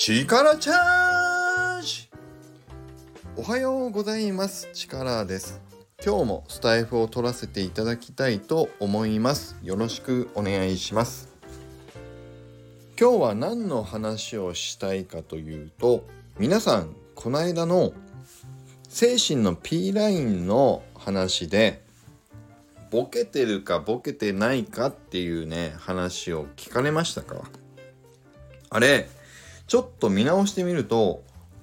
力チャージ。おはようございます。力です。今日もスタイフを取らせていただきたいと思います。よろしくお願いします。今日は何の話をしたいかというと皆さんこの間の精神の P ラインの話でボケてるかボケてないかっていうね話を聞かれましたか？あれちょっと見直してみると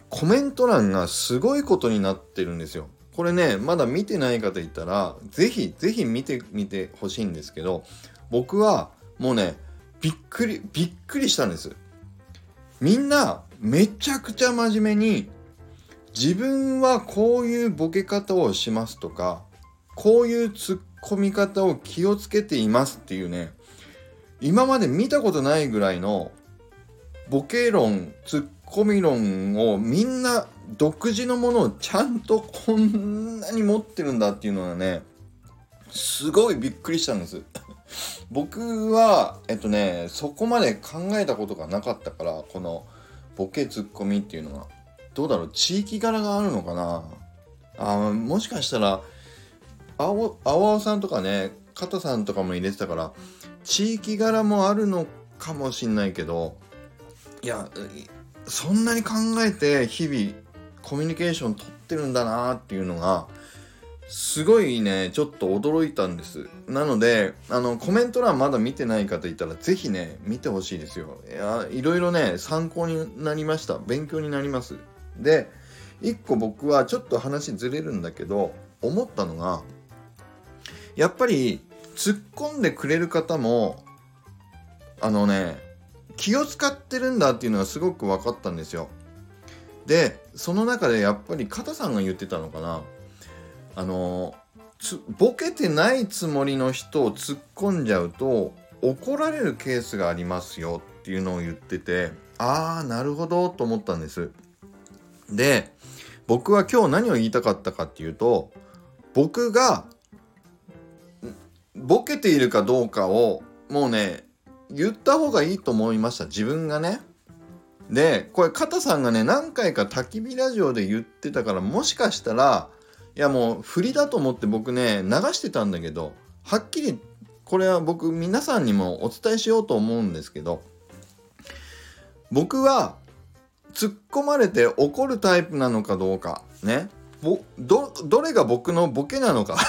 コメント欄がすごいことになってるんですよ。これねまだ見てない方いたら是非是非見てみてほしいんですけど僕はもうねびっくりびっくりしたんです。みんなめちゃくちゃ真面目に自分はこういうボケ方をしますとかこういうツッコミ方を気をつけていますっていうね今まで見たことないぐらいのボケ論ツッコミ論をみんな独自のものをちゃんとこんなに持ってるんだっていうのはねすごいびっくりしたんです。僕はえっとねそこまで考えたことがなかったからこのボケツッコミっていうのは。どうだろう？地域柄があるのかな？あもしかしたら青青さんとかね加藤さんとかも入れてたから地域柄もあるのかもしんないけどいやそんなに考えて日々コミュニケーション取ってるんだなっていうのがすごいねちょっと驚いたんです。なのであのコメント欄まだ見てない方いたら是非ね見てほしいですよ。いやいろいろね参考になりました。勉強になります。で一個僕はちょっと話ずれるんだけど思ったのがやっぱり突っ込んでくれる方もあのね気を使ってるんだっていうのがすごく分かったんですよ。でその中でやっぱり片さんが言ってたのかなあのボケてないつもりの人を突っ込んじゃうと怒られるケースがありますよっていうのを言っててああなるほどと思ったんです。で僕は今日何を言いたかったかっていうと僕がボケているかどうかをもうね言った方がいいと思いました。自分がね。でこれ片さんがね何回か焚き火ラジオで言ってたからもしかしたらいやもう振りだと思って僕ね流してたんだけどはっきりこれは僕皆さんにもお伝えしようと思うんですけど僕は突っ込まれて怒るタイプなのかどうかね。どどれが僕のボケなのか。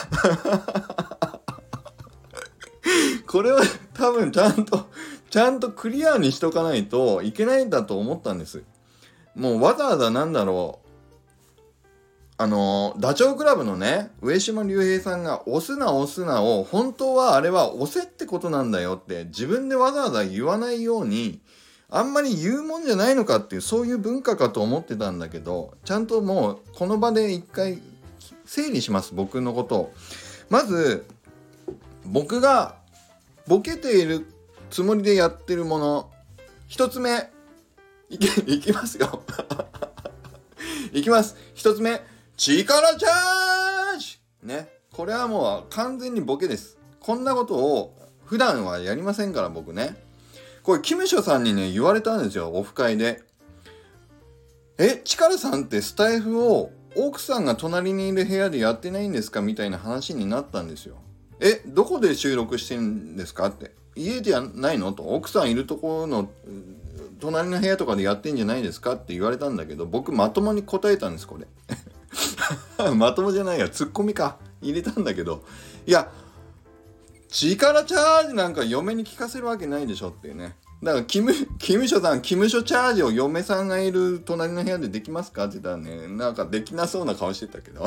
これは多分ちゃんとちゃんとクリアにしとかないといけないんだと思ったんですもうわざわざなんだろうあのダチョウ倶楽部のね上島竜兵さんが「押すな押すな」を本当はあれは押せってことなんだよって自分でわざわざ言わないようにあんまり言うもんじゃないのかっていうそういう文化かと思ってたんだけどちゃんともうこの場で一回整理します僕のことを。まず僕がボケているつもりでやってるもの。一つ目。いけいきますよ。いきます。一つ目。力チャージ。ね。これはもう完全にボケです。こんなことを普段はやりませんから僕ね。これキムショさんにね言われたんですよ。オフ会で。え力さんってスタイフを奥さんが隣にいる部屋でやってないんですか？みたいな話になったんですよ。えどこで収録してるんですか？って。家じゃないの？と。奥さんいるところの隣の部屋とかでやってんじゃないですかって言われたんだけど僕まともに答えたんですこれ。まともじゃないや。ツッコミか。入れたんだけど。いや力チャージなんか嫁に聞かせるわけないでしょっていうね。だからキム、キムショさん、キムショチャージを嫁さんがいる隣の部屋でできますかって言ったらね、なんかできなそうな顔してたけど。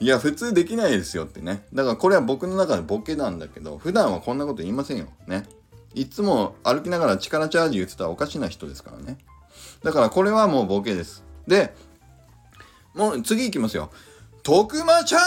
いや、普通できないですよってね。だからこれは僕の中でボケなんだけど、普段はこんなこと言いませんよ。ね。いつも歩きながら力チャージ言ってたらおかしな人ですからね。だからこれはもうボケです。で、もう次行きますよ。徳間チャ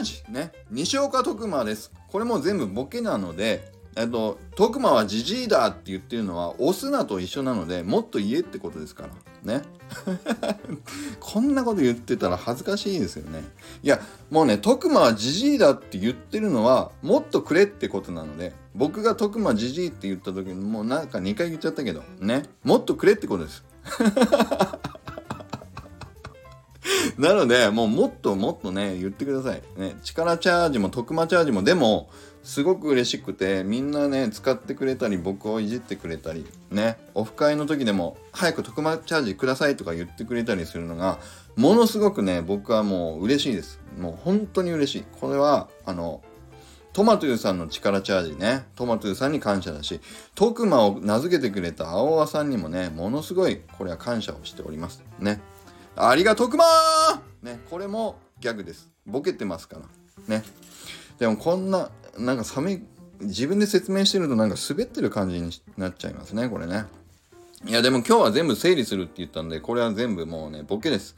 ージね。西岡徳間です。これも全部ボケなので、えっと徳間はジジイだって言ってるのは押すなと一緒なのでもっと言えってことですからね こんなこと言ってたら恥ずかしいですよね。いやもうね徳馬はじじいだって言ってるのはもっとくれってことなので僕が徳馬じじいって言った時にもうなんか2回言っちゃったけどねもっとくれってことです。なので、もうもっともっとね、言ってください。ね、力チャージも徳間チャージも、でも、すごく嬉しくて、みんなね、使ってくれたり、僕をいじってくれたり、ね、オフ会の時でも、早く徳間チャージくださいとか言ってくれたりするのが、ものすごくね、僕はもう嬉しいです。もう本当に嬉しい。これは、あの、トマトゥーさんの力チャージね、トマトゥーさんに感謝だし、徳間を名付けてくれた青輪さんにもね、ものすごい、これは感謝をしております。ね。ありがとくまーね、これもギャグです。ボケてますから。ね。でもこんな、なんか寒い、自分で説明してるとなんか滑ってる感じになっちゃいますね、これね。いや、でも今日は全部整理するって言ったんで、これは全部もうね、ボケです。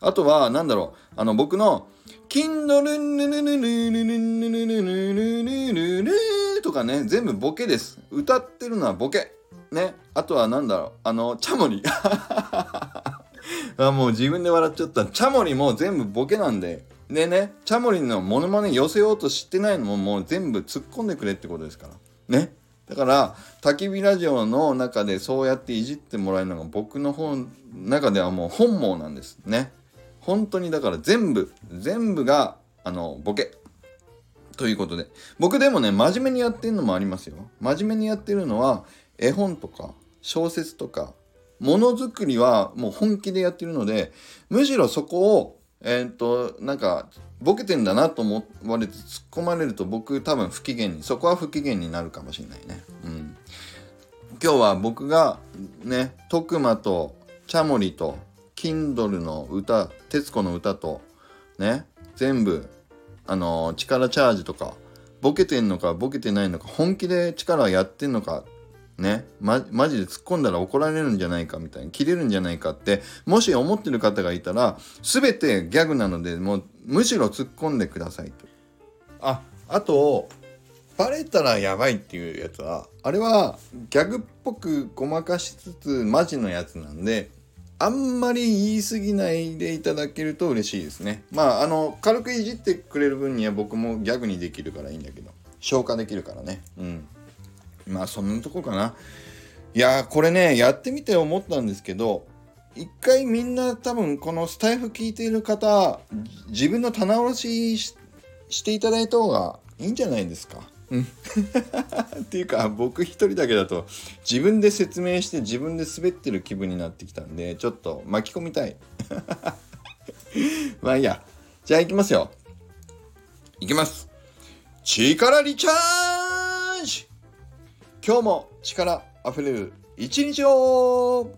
あとは、なんだろう、あの、僕の、キンドルンルルルルルルルルルルルルルとかね、全部ボケです。歌ってるのはボケ。ね。あとはなんだろう、あの、チャモリ。あもう自分で笑っちゃった。チャモリも全部ボケなんで。でね、チャモリのモノマネ寄せようと知ってないのももう全部突っ込んでくれってことですから。ね。だから、焚き火ラジオの中でそうやっていじってもらえるのが僕の本中ではもう本望なんですね。本当にだから全部、全部が、あの、ボケ。ということで。僕でもね、真面目にやってるのもありますよ。真面目にやってるのは、絵本とか、小説とか、ものづくりはもう本気でやってるのでむしろそこをえ、っとなんかボケてんだなと思われて突っ込まれると僕多分不機嫌にそこは不機嫌になるかもしれないね。うん、今日は僕がね徳間とチャモリと Kindle の歌徹子の歌とね全部あの力チャージとかボケてんのかボケてないのか本気で力やってんのかね、ま、マジで突っ込んだら怒られるんじゃないかみたいに切れるんじゃないかってもし思ってる方がいたら全てギャグなのでもうむしろ突っ込んでくださいと。ああとバレたらやばいっていうやつはあれはギャグっぽくごまかしつつマジのやつなんであんまり言い過ぎないでいただけると嬉しいですね。まああの軽くいじってくれる分には僕もギャグにできるからいいんだけど消化できるからね。うんまあそんなとこかな。いやこれねやってみて思ったんですけど一回みんな多分このスタイフ聞いている方自分の棚卸ししていただいた方がいいんじゃないですか。うん、っていうか僕一人だけだと自分で説明して自分で滑ってる気分になってきたんでちょっと巻き込みたい。まあいいや。じゃあ行きますよ。行きます。力リチャー今日も力あふれる一日を